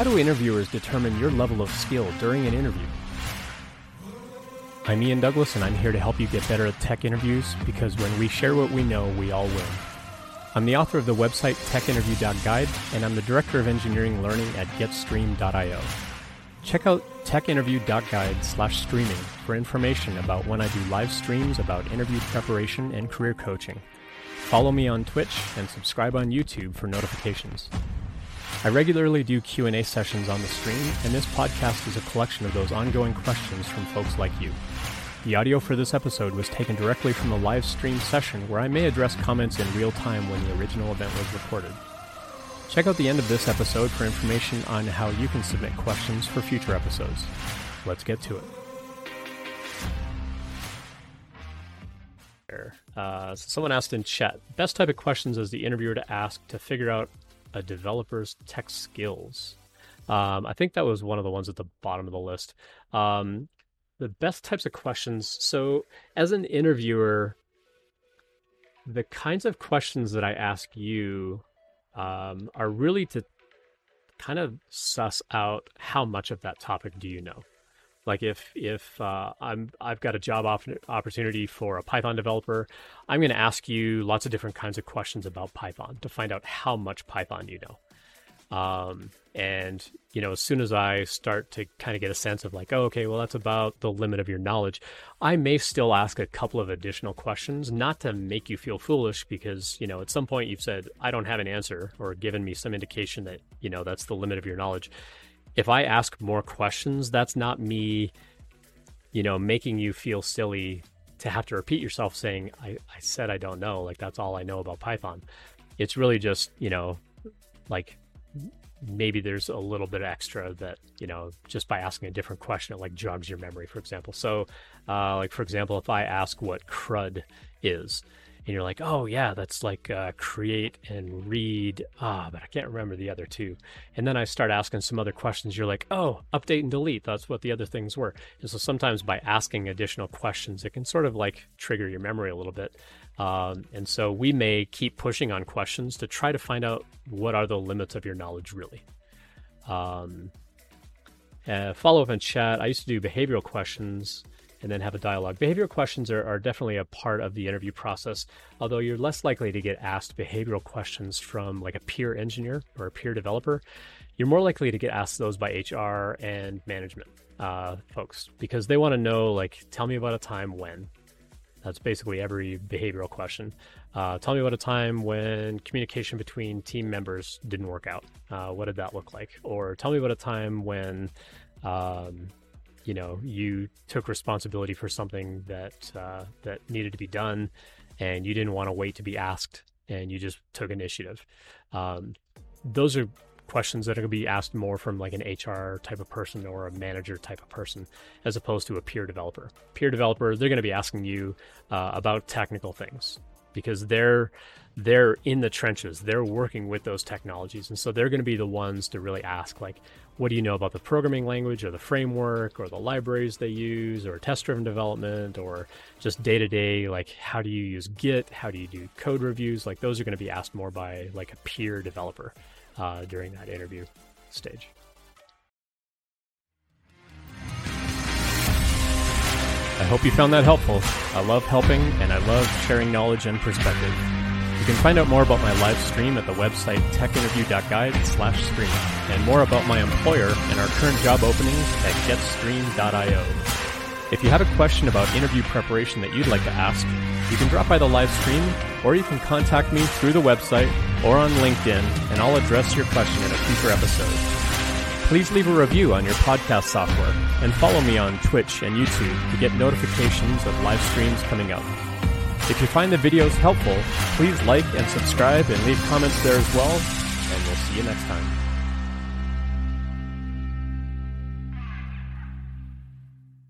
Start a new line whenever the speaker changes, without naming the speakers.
How do interviewers determine your level of skill during an interview? I'm Ian Douglas, and I'm here to help you get better at tech interviews because when we share what we know, we all win. I'm the author of the website techinterview.guide, and I'm the director of engineering learning at getstream.io. Check out techinterview.guide slash streaming for information about when I do live streams about interview preparation and career coaching. Follow me on Twitch and subscribe on YouTube for notifications. I regularly do Q&A sessions on the stream, and this podcast is a collection of those ongoing questions from folks like you. The audio for this episode was taken directly from a live stream session where I may address comments in real time when the original event was recorded. Check out the end of this episode for information on how you can submit questions for future episodes. Let's get to it. Uh, so someone asked in chat, best type of questions as the interviewer to ask to figure out a developer's tech skills. Um, I think that was one of the ones at the bottom of the list. Um, the best types of questions. So, as an interviewer, the kinds of questions that I ask you um, are really to kind of suss out how much of that topic do you know. Like if if uh, I'm I've got a job op- opportunity for a Python developer, I'm going to ask you lots of different kinds of questions about Python to find out how much Python you know. Um, and you know, as soon as I start to kind of get a sense of like, oh, okay, well, that's about the limit of your knowledge, I may still ask a couple of additional questions, not to make you feel foolish, because you know, at some point you've said I don't have an answer or given me some indication that you know that's the limit of your knowledge if I ask more questions, that's not me, you know, making you feel silly to have to repeat yourself saying, I, I said I don't know. Like, that's all I know about Python. It's really just, you know, like maybe there's a little bit extra that, you know, just by asking a different question, it like jogs your memory, for example. So, uh, like, for example, if I ask what CRUD is, and you're like, oh yeah, that's like uh, create and read. Ah, but I can't remember the other two. And then I start asking some other questions. You're like, oh, update and delete. That's what the other things were. And so sometimes by asking additional questions, it can sort of like trigger your memory a little bit. Um, and so we may keep pushing on questions to try to find out what are the limits of your knowledge really. Um, uh, follow up in chat. I used to do behavioral questions and then have a dialogue. Behavioral questions are, are definitely a part of the interview process, although you're less likely to get asked behavioral questions from like a peer engineer or a peer developer. You're more likely to get asked those by HR and management uh, folks because they want to know, like, tell me about a time when. That's basically every behavioral question. Uh, tell me about a time when communication between team members didn't work out. Uh, what did that look like? Or tell me about a time when um, you know you took responsibility for something that uh, that needed to be done, and you didn't want to wait to be asked, and you just took initiative. Um, those are questions that are going to be asked more from like an HR type of person or a manager type of person, as opposed to a peer developer. Peer developer, they're going to be asking you uh, about technical things because they're they're in the trenches. They're working with those technologies. And so they're going to be the ones to really ask like what do you know about the programming language or the framework or the libraries they use or test driven development or just day to day like how do you use git? How do you do code reviews? Like those are going to be asked more by like a peer developer uh, during that interview stage I hope you found that helpful. I love helping and I love sharing knowledge and perspective. You can find out more about my live stream at the website techinterview.guide slash stream and more about my employer and our current job openings at getstream.io. If you have a question about interview preparation that you'd like to ask, you can drop by the live stream or you can contact me through the website or on LinkedIn and I'll address your question in a future episode. Please leave a review on your podcast software and follow me on Twitch and YouTube to get notifications of live streams coming up. If you find the videos helpful, please like and subscribe and leave comments there as well, and we'll see you next time.